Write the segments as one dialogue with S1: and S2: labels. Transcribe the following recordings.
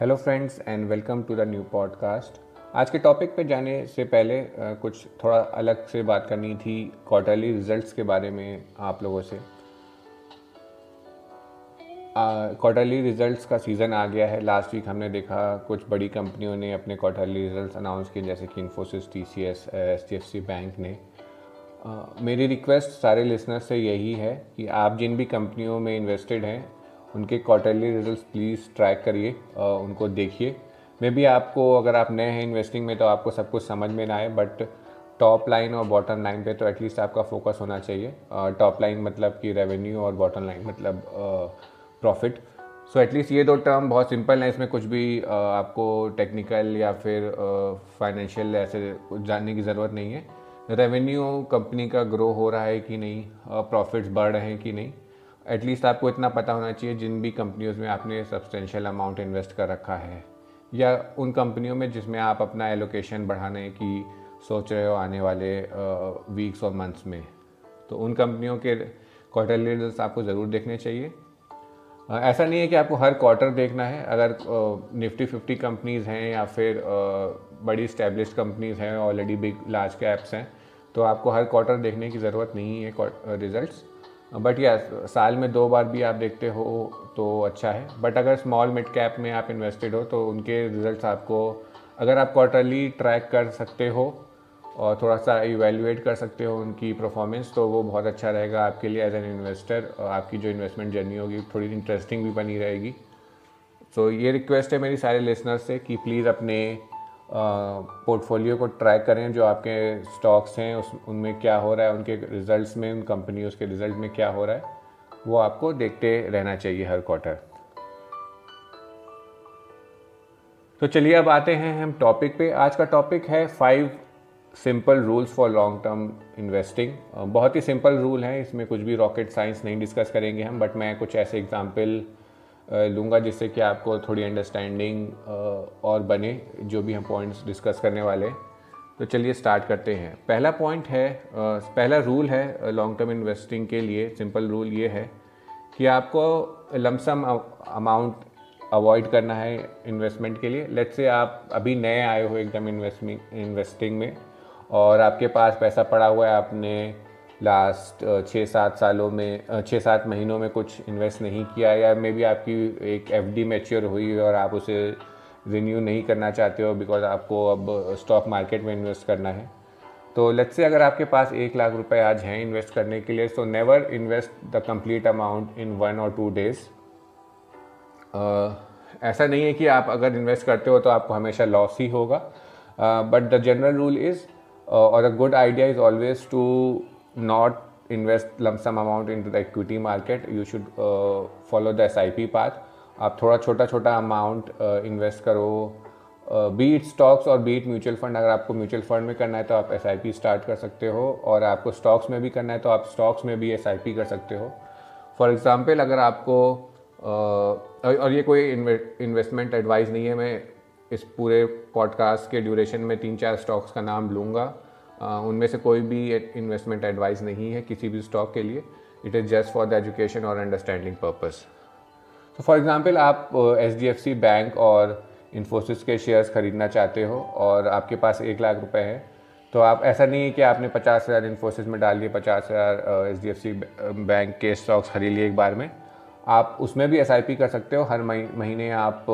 S1: Hello friends and welcome to the new podcast आज के topic पे जाने से पहले कुछ थोड़ा अलग से बात करनी थी क्वार्टरली रिजल्ट्स के बारे में आप लोगों से। क्वार्टरली रिजल्ट्स का सीज़न आ गया है। लास्ट वीक हमने देखा कुछ बड़ी कंपनियों ने अपने क्वार्टरली रिजल्ट्स अनाउंस किए, जैसे कि Infosys T C S H D F C bank ने। मेरी रिक्वेस्ट सारे लिसनर्स से यही है कि आप जिन भी कंपनियों में इन्वेस्टेड हैं उनके क्वार्टरली रिजल्ट्स प्लीज़ ट्रैक करिए उनको देखिए। मे बी आपको अगर आप नए हैं इन्वेस्टिंग में तो आपको सब कुछ समझ में ना आए बट टॉप लाइन और बॉटम लाइन पे तो एटलीस्ट आपका फोकस होना चाहिए। टॉप लाइन मतलब कि रेवेन्यू और बॉटम लाइन मतलब प्रॉफिट सो एटलीस्ट ये दो टर्म बहुत सिंपल हैं इसमें कुछ भी uh, आपको टेक्निकल या फिर फाइनेंशियल uh, ऐसे जानने की ज़रूरत नहीं है। रेवेन्यू कंपनी का ग्रो हो रहा है कि नहीं? प्रॉफिट्स uh, बढ़ रहे हैं कि नहीं? एटलीस्ट आपको इतना पता होना चाहिए जिन भी कंपनियों में आपने सब्सटेंशियल अमाउंट इन्वेस्ट कर रखा है, या उन कंपनियों में जिसमें आप अपना एलोकेशन बढ़ाने की सोच रहे हो आने वाले वीक्स और मंथ्स में। तो उन कंपनियों के क्वार्टरली रिज़ल्ट आपको ज़रूर देखने चाहिए। ऐसा नहीं है कि आपको हर क्वार्टर देखना है। अगर निफ्टी फिफ्टी कंपनीज़ हैं या फिर बड़ी स्टैब्लिश कंपनीज़ हैं ऑलरेडी बिग लार्ज कैप्स हैं तो आपको हर क्वार्टर देखने की ज़रूरत नहीं है रिजल्ट्स बट या साल में दो बार भी आप देखते हो तो अच्छा है। बट अगर स्मॉल मिड कैप में आप इन्वेस्टेड हो तो उनके रिजल्ट्स आपको अगर आप क्वार्टरली ट्रैक कर सकते हो और थोड़ा सा इवेल्युएट कर सकते हो उनकी परफॉर्मेंस तो वो बहुत अच्छा रहेगा आपके लिए एज एन इन्वेस्टर आपकी जो इन्वेस्टमेंट जर्नी होगी थोड़ी इंटरेस्टिंग भी बनी रहेगी। सो so, ये रिक्वेस्ट है मेरी सारे लिसनर्स से कि प्लीज़ अपने पोर्टफोलियो को ट्रैक करें, जो आपके स्टॉक्स हैं, उस, उनमें क्या हो रहा है, उनके रिजल्ट्स में, उन कंपनियों के रिज़ल्ट में क्या हो रहा है, वो आपको देखते रहना चाहिए हर क्वार्टर तो चलिए अब आते हैं हम टॉपिक पे। आज का टॉपिक है five simple rules for long term investing बहुत ही सिंपल रूल है, इसमें कुछ भी रॉकेट साइंस नहीं डिस्कस करेंगे हम बट मैं कुछ ऐसे एग्ज़ाम्पल लूँगा जिससे कि आपको थोड़ी अंडरस्टैंडिंग और बने, जो भी हम पॉइंट्स डिस्कस करने वाले। तो चलिए स्टार्ट करते हैं। पहला पॉइंट है पहला रूल है लॉन्ग टर्म इन्वेस्टिंग के लिए। सिंपल रूल ये है कि आपको लमसम अमाउंट अवॉइड करना है इन्वेस्टमेंट के लिए। लेट से आप अभी नए आए हो एकदम इन्वेस्टिंग में, और आपके पास पैसा पड़ा हुआ है, आपने लास्ट छः सात सालों में छः सात महीनों में कुछ इन्वेस्ट नहीं किया या मे बी आपकी एक एफ़ डी मेच्योर हुई और आप उसे रिन्यू नहीं करना चाहते हो बिकॉज़ आपको अब स्टॉक मार्केट में इन्वेस्ट करना है। तो लेट्स से अगर आपके पास एक लाख रुपए आज हैं इन्वेस्ट करने के लिए so never invest the complete amount in one और टू डेज़ ऐसा नहीं है कि आप अगर इन्वेस्ट करते हो तो आपको हमेशा लॉस ही होगा। But the general rule is और a good idea is always to not invest lump sum amount into the equity market you should uh, follow the SIP path. आप थोड़ा छोटा छोटा अमाउंट इन्वेस्ट uh, करो beat stocks और beat mutual fund अगर आपको mutual fund में करना है तो आप एस स्टार्ट कर सकते हो। और आपको स्टॉक्स में भी करना है तो आप स्टॉक्स में भी SIP कर सकते हो। फॉर एग्ज़ाम्पल अगर आपको uh, और ये कोई इन्वेस्टमेंट एडवाइस नहीं है मैं इस पूरे पॉडकास्ट के ड्यूरेशन में तीन चार स्टॉक्स का नाम लूँगा। उनमें से कोई भी इन्वेस्टमेंट एडवाइस नहीं है किसी भी स्टॉक के लिए। It is just for the education और अंडरस्टैंडिंग पर्पस तो फॉर एग्ज़ाम्पल आप एच बैंक और इन्फोसिस के शेयर्स खरीदना चाहते हो और आपके पास एक लाख रुपए हैं तो आप, ऐसा नहीं है कि आपने पचास हज़ार इन्फोसिस में डाल दिए, पचास हज़ार H D F C bank के स्टॉक्स खरीद लिए एक बार में। आप उसमें भी एस आई पी कर सकते हो। हर महीने आप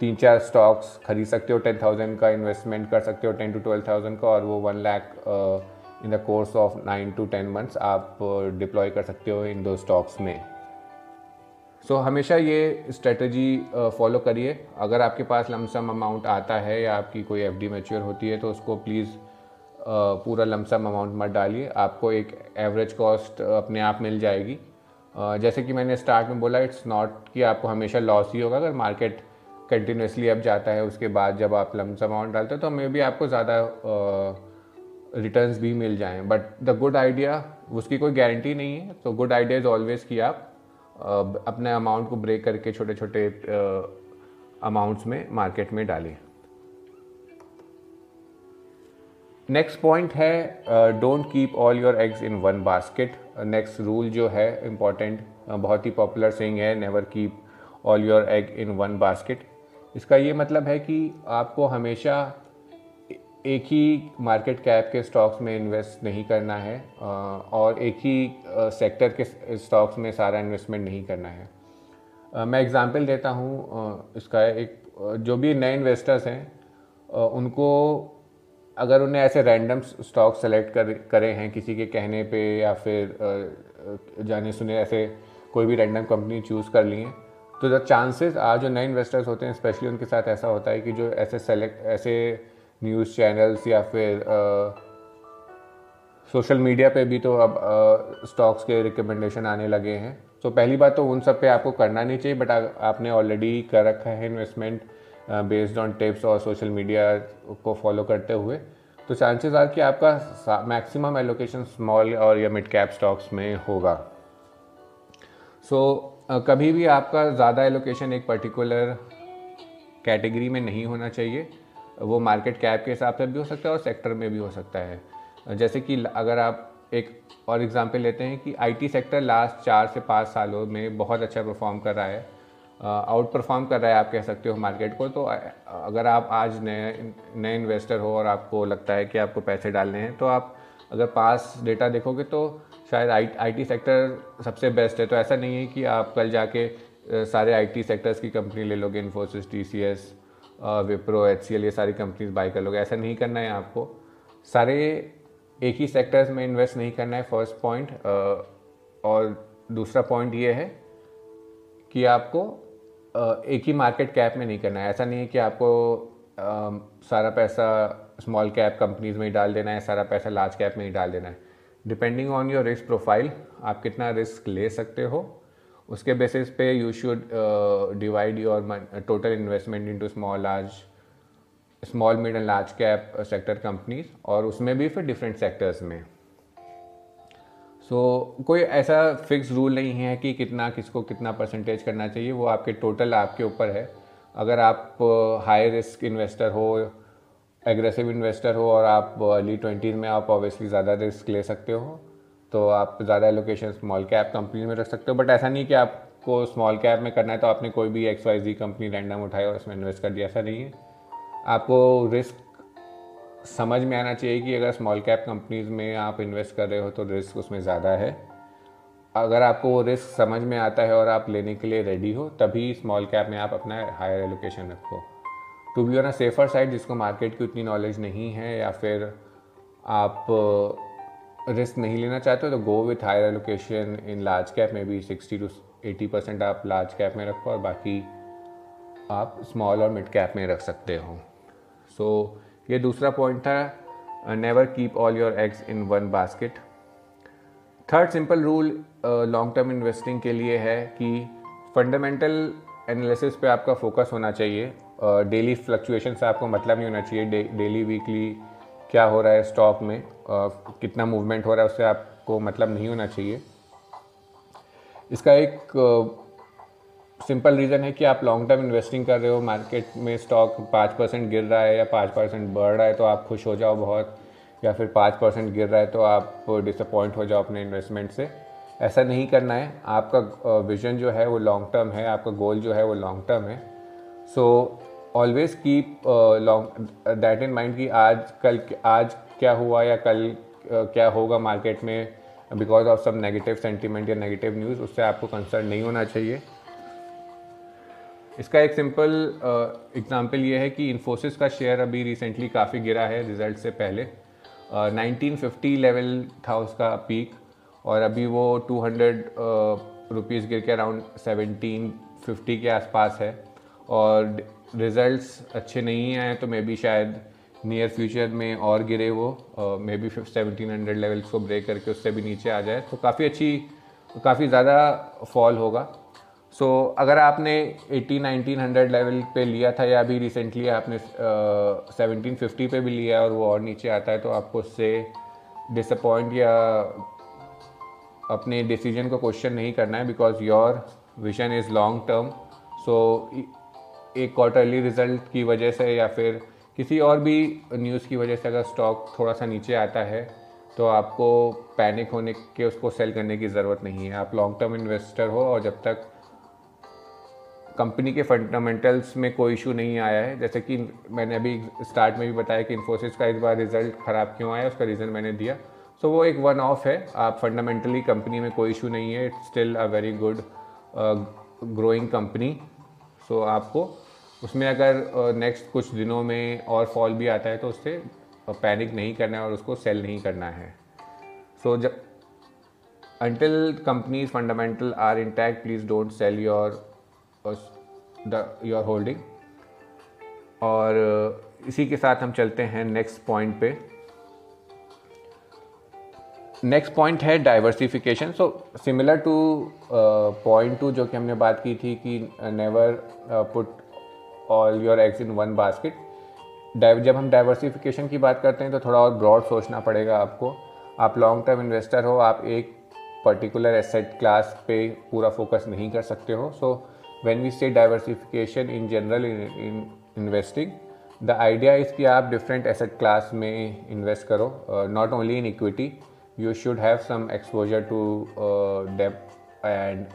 S1: तीन चार स्टॉक्स खरीद सकते हो टेन थाउज़ेंड का इन्वेस्टमेंट कर सकते हो टेन टू ट्वेल्व थाउज़ेंड का और वो one lakh in the course of nine to ten months आप डिप्लॉय uh, कर सकते हो इन दो स्टॉक्स में। सो so, हमेशा ये स्ट्रेटजी फॉलो uh, करिए। अगर आपके पास लमसम अमाउंट आता है या आपकी कोई एफ़ डी मेच्योर होती है तो उसको प्लीज़ uh, पूरा लमसम अमाउंट मत डालिए। आपको एक एवरेज कॉस्ट अपने आप मिल जाएगी। जैसे कि मैंने स्टार्ट में बोला इट्स नॉट कि आपको हमेशा लॉस ही होगा। अगर मार्केट कंटिन्यूसली अब जाता है, उसके बाद जब आप लम्स अमाउंट डालते हो तो मे बी आपको ज़्यादा रिटर्न्स भी मिल जाएँ। बट द गुड आइडिया उसकी कोई गारंटी नहीं है। तो गुड आइडिया इज़ ऑलवेज कि आप अपने अमाउंट को ब्रेक करके छोटे छोटे अमाउंट्स में मार्केट में डालें। नेक्स्ट पॉइंट है don't keep all your eggs in one basket next rule जो है इंपॉर्टेंट बहुत ही पॉपुलर सिंग है never keep all your egg in one basket इसका ये मतलब है कि आपको हमेशा एक ही मार्केट कैप के स्टॉक्स में इन्वेस्ट नहीं करना है और एक ही सेक्टर के स्टॉक्स में सारा इन्वेस्टमेंट नहीं करना है। मैं एग्ज़ाम्पल देता हूँ इसका एक जो भी नए इन्वेस्टर्स हैं उनको अगर उन्हें ऐसे रैंडम स्टॉक सेलेक्ट कर, करे हैं किसी के कहने पे या फिर जाने सुने ऐसे कोई भी रैंडम कंपनी चूज़ कर लिए तो द चांसेस आज जो नए इन्वेस्टर्स होते हैं स्पेशली उनके साथ ऐसा होता है कि जो ऐसे सेलेक्ट ऐसे न्यूज़ चैनल्स या फिर सोशल मीडिया पे भी तो अब स्टॉक्स के रिकमेंडेशन आने लगे हैं। तो पहली बात तो उन सब पे आपको करना नहीं चाहिए बट आपने ऑलरेडी कर रखा है इन्वेस्टमेंट बेस्ड ऑन टिप्स और सोशल मीडिया को फॉलो करते हुए। तो चांसेस आर कि आपका मैक्सिमम एलोकेशन स्मॉल और या मिड कैप स्टॉक्स में होगा। सो so, कभी भी आपका ज़्यादा एलोकेशन एक पर्टिकुलर कैटेगरी में नहीं होना चाहिए। वो मार्केट कैप के हिसाब से भी हो सकता है और सेक्टर में भी हो सकता है। जैसे कि अगर आप एक और एग्जांपल लेते हैं कि आईटी सेक्टर लास्ट चार से पाँच सालों में बहुत अच्छा परफॉर्म कर रहा है। आउट परफॉर्म कर रहा है आप कह सकते हो मार्केट को। तो अगर आप आज नए नए इन्वेस्टर हो और आपको लगता है कि आपको पैसे डालने हैं तो आप अगर पास डेटा देखोगे तो शायद आई आईटी सेक्टर सबसे बेस्ट है। तो ऐसा नहीं है कि आप कल जाके सारे आईटी सेक्टर्स की कंपनी ले लोगे Infosys T C S Wipro HCL ये सारी कंपनीज़ बाई कर लोगे। ऐसा नहीं करना है आपको। सारे एक ही सेक्टर्स में इन्वेस्ट नहीं करना है फ़र्स्ट पॉइंट और दूसरा पॉइंट ये है कि आपको एक ही मार्केट कैप में नहीं करना है। ऐसा नहीं है कि आपको सारा पैसा स्मॉल कैप कंपनीज़ में ही डाल देना है, सारा पैसा लार्ज कैप में ही डाल देना है। Depending on your risk profile आप कितना रिस्क ले सकते हो। उसके बेसिस पे you should divide your total investment into small large small mid and large cap sector companies और उसमें भी फिर डिफरेंट सेक्टर्स में। सो so, कोई ऐसा फिक्स रूल नहीं है कि कितना किसको कितना परसेंटेज करना चाहिए वो आपके टोटल आपके ऊपर है। अगर आप हाई रिस्क इन्वेस्टर हो एग्रेसिव इन्वेस्टर हो और आप अर्ली ट्वेंटीज़ में आप ऑब्वियसली ज़्यादा रिस्क ले सकते हो तो आप ज़्यादा एलोकेशन स्मॉल कैप कंपनी में रख सकते हो बट ऐसा नहीं कि आपको स्मॉल कैप में करना है तो आपने कोई भी X Y Z company random उठाई और उसमें इन्वेस्ट कर दिया, ऐसा नहीं है। आपको रिस्क समझ में आना चाहिए कि अगर स्मॉल कैप कंपनीज़ में आप इन्वेस्ट कर रहे हो तो रिस्क उसमें ज़्यादा है। अगर आपको वो रिस्क समझ में आता है और आप लेने के लिए रेडी हो, तभी स्मॉल कैप में आप अपना हायर एलोकेशन रखो। To be on a safer side जिसको मार्केट की उतनी नॉलेज नहीं है या फिर आप रिस्क नहीं लेना चाहते हो तो go with higher allocation in large cap में भी सिक्सटी टू एटी परसेंट आप लार्ज कैप में रखो और बाकी आप स्मॉल और मिड कैप में रख सकते हो। सो so, ये दूसरा पॉइंट था never keep all your eggs in one basket third simple rule long term investing के लिए है कि फंडामेंटल एनालिसिस पे आपका फोकस होना चाहिए। डेली uh, फ्लक्चुएशन से आपको मतलब नहीं होना चाहिए। डेली वीकली क्या हो रहा है स्टॉक में uh, कितना मूवमेंट हो रहा है उससे आपको मतलब नहीं होना चाहिए। इसका एक सिंपल रीज़न है कि आप लॉन्ग टर्म इन्वेस्टिंग कर रहे हो। मार्केट में स्टॉक पाँच परसेंट गिर रहा है या पाँच परसेंट बढ़ रहा है तो आप खुश हो जाओ बहुत। या फिर पाँच परसेंट गिर रहा है तो आप डिसअपॉइंट हो जाओ अपने इन्वेस्टमेंट से। ऐसा नहीं करना है। आपका विजन जो है वो लॉन्ग टर्म है आपका गोल जो है वो लॉन्ग टर्म है। So always keep long that in mind कि आज कल आज क्या हुआ या कल uh, क्या होगा मार्केट में because of some negative sentiment या नेगेटिव न्यूज़ उससे आपको कंसर्न नहीं होना चाहिए। इसका एक सिंपल एग्जांपल ये है कि इन्फोसिस का शेयर अभी रिसेंटली काफ़ी गिरा है रिज़ल्ट से पहले। नाइनटीन फिफ्टी लेवल था उसका पीक और अभी वो टू हंड्रेड रुपीज़ गिर के अराउंड सेवनटीन फिफ्टी के आसपास है। और रिज़ल्ट्स अच्छे नहीं आए तो मे बी शायद नियर फ्यूचर में और गिरे वो may be seventeen hundred levels को ब्रेक करके उससे भी नीचे आ जाए तो काफ़ी अच्छी काफ़ी ज़्यादा फॉल होगा। सो so, अगर आपने 80 1900 लेवल पे लिया था या अभी रिसेंटली आपने सेवनटीन uh, फिफ्टी पे भी लिया और वो और नीचे आता है तो आपको उससे डिसअपॉइंट या अपने डिसीज़न को क्वेश्चन नहीं करना है because your vision is long term so एक क्वार्टरली रिज़ल्ट की वजह से या फिर किसी और भी न्यूज़ की वजह से अगर स्टॉक थोड़ा सा नीचे आता है तो आपको पैनिक होने के उसको सेल करने की ज़रूरत नहीं है। आप लॉन्ग टर्म इन्वेस्टर हो और जब तक कंपनी के फंडामेंटल्स में कोई इशू नहीं आया है जैसे कि मैंने अभी स्टार्ट में भी बताया कि इन्फोसिस का इस बार रिज़ल्ट ख़राब क्यों आया उसका रीज़न मैंने दिया। सो so, वो एक वन ऑफ़ है। आप फंडामेंटली कंपनी में कोई इशू नहीं है। It's still a very good growing company so आपको उसमें अगर नेक्स्ट कुछ दिनों में और फॉल भी आता है तो उससे पैनिक नहीं करना है और उसको सेल नहीं करना है। सो जब, until companies fundamental are intact, please don't sell your the, your holding. और इसी के साथ हम चलते हैं नेक्स्ट पॉइंट पे। नेक्स्ट पॉइंट है diversification so similar to point two जो कि हमने बात की थी कि never put all your eggs in one basket जब हम डाइवर्सिफिकेशन की बात करते हैं तो थोड़ा और ब्रॉड सोचना पड़ेगा आपको। आप लॉन्ग टर्म इन्वेस्टर हो, आप एक पर्टिकुलर एसेट क्लास पे पूरा फोकस नहीं कर सकते हो। So when we say diversification in general in investing the idea is कि आप डिफरेंट एसेट क्लास में इन्वेस्ट करो। Not only in equity you should have some exposure to debt and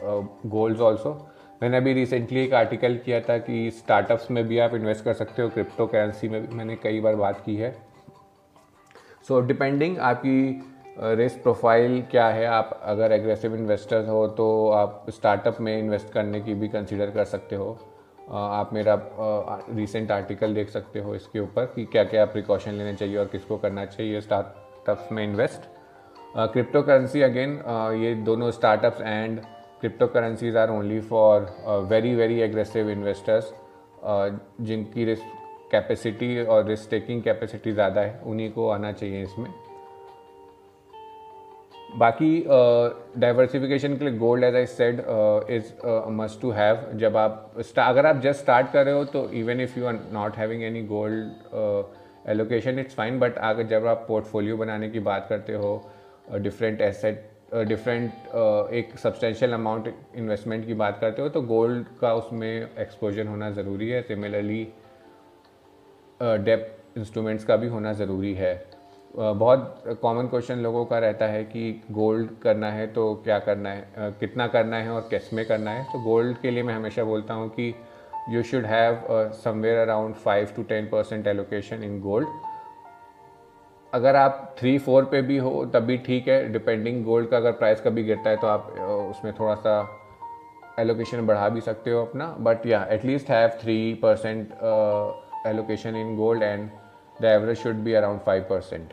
S1: golds also मैंने अभी रिसेंटली एक article किया था कि स्टार्टअप्स में भी आप इन्वेस्ट कर सकते हो क्रिप्टो करेंसी में भी मैंने कई बार बात की है। सो so, डिपेंडिंग आपकी रिस्क प्रोफ़ाइल क्या है आप अगर एग्रेसिव इन्वेस्टर हो तो आप स्टार्टअप में इन्वेस्ट करने की भी कंसिडर कर सकते हो। आप मेरा रिसेंट आर्टिकल देख सकते हो इसके ऊपर कि क्या क्या प्रिकॉशन लेने चाहिए और किसको करना चाहिए स्टार्टअप्स में इन्वेस्ट क्रिप्टो करेंसी अगेन ये दोनों startups and crypto currencies are only for very very aggressive investors जिनकी रिस्क कैपेसिटी और रिस्क टेकिंग कैपेसिटी ज़्यादा है, उन्हीं को आना चाहिए इसमें। बाकी डाइवर्सिफिकेशन के लिए gold as I said is must to have जब आप अगर आप जस्ट स्टार्ट कर रहे हो तो even if you are not having any gold allocation it's fine but अगर जब आप पोर्टफोलियो बनाने की बात करते हो डिफरेंट एसेट डिफरेंट एक सब्सटेंशियल अमाउंट इन्वेस्टमेंट की बात करते हो तो गोल्ड का उसमें एक्सपोजर होना ज़रूरी है। सिमिलरली डेप इंस्ट्रूमेंट्स का भी होना ज़रूरी है। बहुत कॉमन क्वेश्चन लोगों का रहता है कि गोल्ड करना है तो क्या करना है? कितना करना है और किसमें करना है? तो गोल्ड के लिए मैं हमेशा बोलता हूँ कि you should have somewhere around five to ten percent allocation in gold अगर आप थ्री फोर पे भी हो तब भी ठीक है। डिपेंडिंग गोल्ड का अगर प्राइस कभी गिरता है तो आप उसमें थोड़ा सा एलोकेशन बढ़ा भी सकते हो अपना। बट या at least have three percent allocation in gold and the average should be around five percent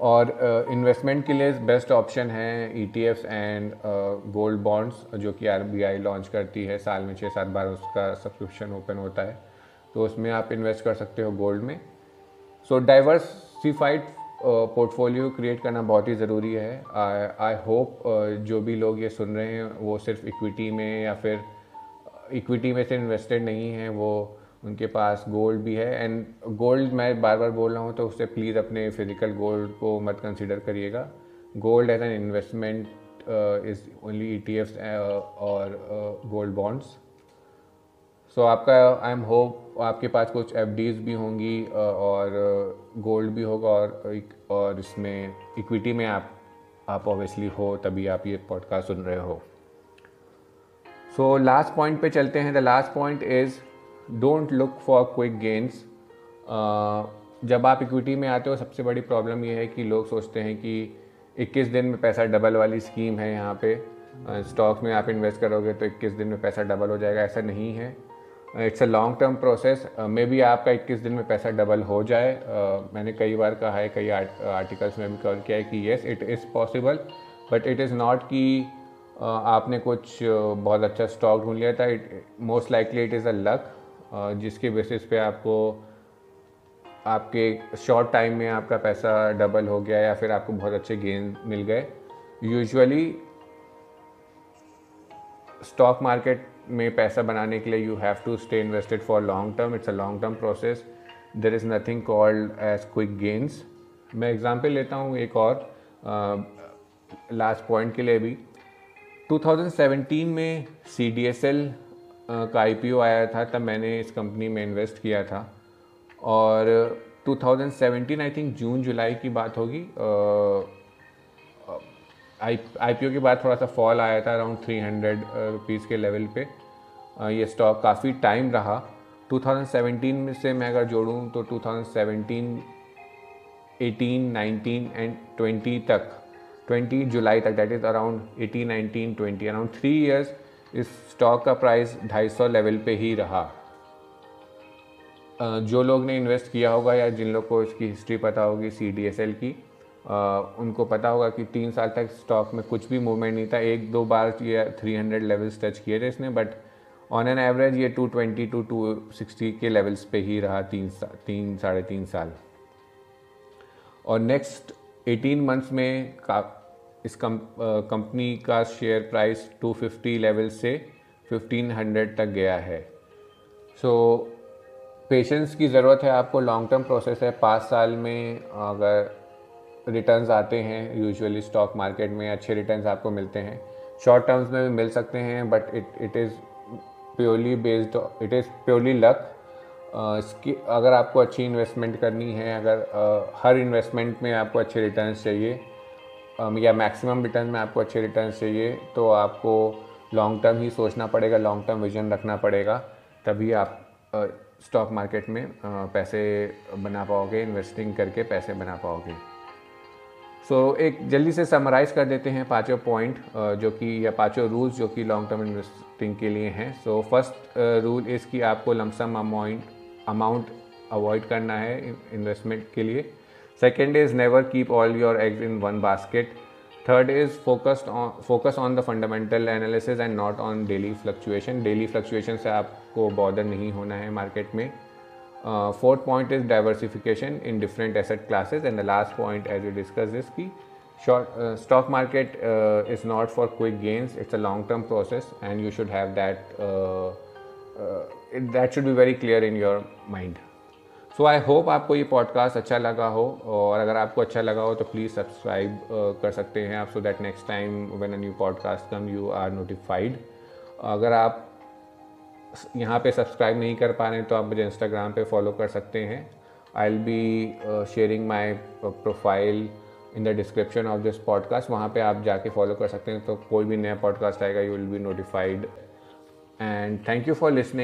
S1: और इन्वेस्टमेंट uh, के लिए बेस्ट ऑप्शन है E T and gold bonds जो कि आर बी आई लॉन्च करती है। साल में छः सात बार उसका सब्सक्रिप्शन ओपन होता है। तो उसमें आप इन्वेस्ट कर सकते हो गोल्ड में। सो डाइवर्सिफाइड पोर्टफोलियो क्रिएट करना बहुत ही ज़रूरी है। आई होप uh, जो भी लोग ये सुन रहे हैं वो सिर्फ़ इक्विटी में या फिर इक्विटी में से इन्वेस्टेड नहीं है वो उनके पास गोल्ड भी है। एंड गोल्ड मैं बार बार बोल रहा हूँ तो उससे प्लीज़ अपने फ़िज़िकल गोल्ड को मत कंसिडर करिएगा। Gold as an investment is only E T F और गोल्ड बॉन्ड्स सो आपका आई एम होप आपके पास कुछ एफ़ भी होंगी और गोल्ड भी होगा और और इसमें इक्विटी में आप आप ऑब्वियसली हो तभी आप ये पॉडकास्ट सुन रहे हो। सो लास्ट पॉइंट पे चलते हैं। The last point is don't look for quick gains जब आप इक्विटी में आते हो सबसे बड़ी प्रॉब्लम ये है कि लोग सोचते हैं कि 21 दिन में पैसा डबल वाली स्कीम है यहाँ पे। स्टॉक्स uh, में आप इन्वेस्ट करोगे तो 21 दिन में पैसा डबल हो जाएगा। ऐसा नहीं है। It's a long term process may be आपका 21 दिन में पैसा डबल हो जाए। Uh, मैंने कई बार कहा है कई आर्टिकल्स में भी कवर किया है कि yes it is possible but it is not कि uh, आपने कुछ uh, बहुत अच्छा स्टॉक ढूंढ लिया था। It most likely it is a luck जिसके बेसिस पे आपको आपके शॉर्ट टाइम में आपका पैसा डबल हो गया या फिर आपको बहुत अच्छे गेन मिल गए। यूजुअली स्टॉक मार्केट में पैसा बनाने के लिए you have to stay invested for long term it's a long term process there is nothing called as quick gains मैं एग्ज़ाम्पल लेता हूँ एक और लास्ट uh, पॉइंट के लिए भी। 2017 में सी डी एस एल का आई पी ओ आया था तब मैंने इस कंपनी में इन्वेस्ट किया था। और 2017 आई थिंक जून जुलाई की बात होगी आई आई के बाद थोड़ा सा फॉल आया था अराउंड थ्री हंड्रेड रुपीज़ के लेवल पे। ये स्टॉक काफ़ी टाइम रहा। 2017 में से मैं अगर जोड़ूँ तो 2017 18 19 एंड 20 तक। 20 जुलाई तक that is around 18 19 20 around three years इस स्टॉक का प्राइस 250 लेवल पे ही रहा। जो लोग ने इन्वेस्ट किया होगा या जिन लोग को इसकी हिस्ट्री पता होगी सी डी एस एल की उनको पता होगा कि तीन साल तक स्टॉक में कुछ भी मूवमेंट नहीं था। एक दो बार ये 300 लेवल्स टच किए थे इसने बट ऑन एन एवरेज ये 220 टू 260 के लेवल्स पे ही रहा तीन सा, तीन साढ़े तीन साल। और नेक्स्ट 18 मंथ्स में का इस कंपनी का शेयर प्राइस 250 लेवल से 1500 तक गया है। सो so, पेशेंस की ज़रूरत है आपको। लॉन्ग टर्म प्रोसेस है। पाँच साल में अगर रिटर्न्स आते हैं यूजुअली स्टॉक मार्केट में अच्छे रिटर्न्स आपको मिलते हैं। शॉर्ट टर्म्स में भी मिल सकते हैं but it it is purely based it is purely luck इसकी अगर आपको अच्छी इन्वेस्टमेंट करनी है अगर uh, हर इन्वेस्टमेंट में आपको अच्छे रिटर्न्स चाहिए um, या मैक्सिमम रिटर्न में आपको अच्छे रिटर्न्स चाहिए तो आपको लॉन्ग टर्म ही सोचना पड़ेगा लॉन्ग टर्म विजन रखना पड़ेगा तभी आप स्टॉक uh, मार्केट में uh, पैसे बना पाओगे इन्वेस्टिंग करके पैसे बना पाओगे। सो so, एक जल्दी से समराइज़ कर देते हैं पाँचों पॉइंट जो कि या पाँचों रूल्स जो कि लॉन्ग टर्म इन्वेस्टिंग के लिए हैं। सो फ़र्स्ट रूल इज़ कि आपको लमसम अमाउंट अमाउंट अवॉइड करना है इन्वेस्टमेंट के लिए। Second is never keep all your eggs in one basket third is focused on focus on the fundamental analysis and not on daily fluctuation daily fluctuation से आपको bored नहीं होना है market में। Fourth point is diversification in different asset classes and the last point as you discuss this की short stock market is not for quick gains it's a long term process and you should have that that should be very clear in your mind so I hope आपको ये podcast अच्छा लगा हो. और अगर आपको अच्छा लगा हो तो प्लीज़ सब्सक्राइब कर सकते हैं आप so that next time when a new podcast come you are notified अगर आप यहाँ पे सब्सक्राइब नहीं कर पा रहे हैं तो आप मुझे इंस्टाग्राम पे फॉलो कर सकते हैं। I will be sharing my profile in the description of this podcast वहाँ पे आप जाके फॉलो कर सकते हैं तो कोई भी नया पॉडकास्ट आएगा you will be notified and thank you for listening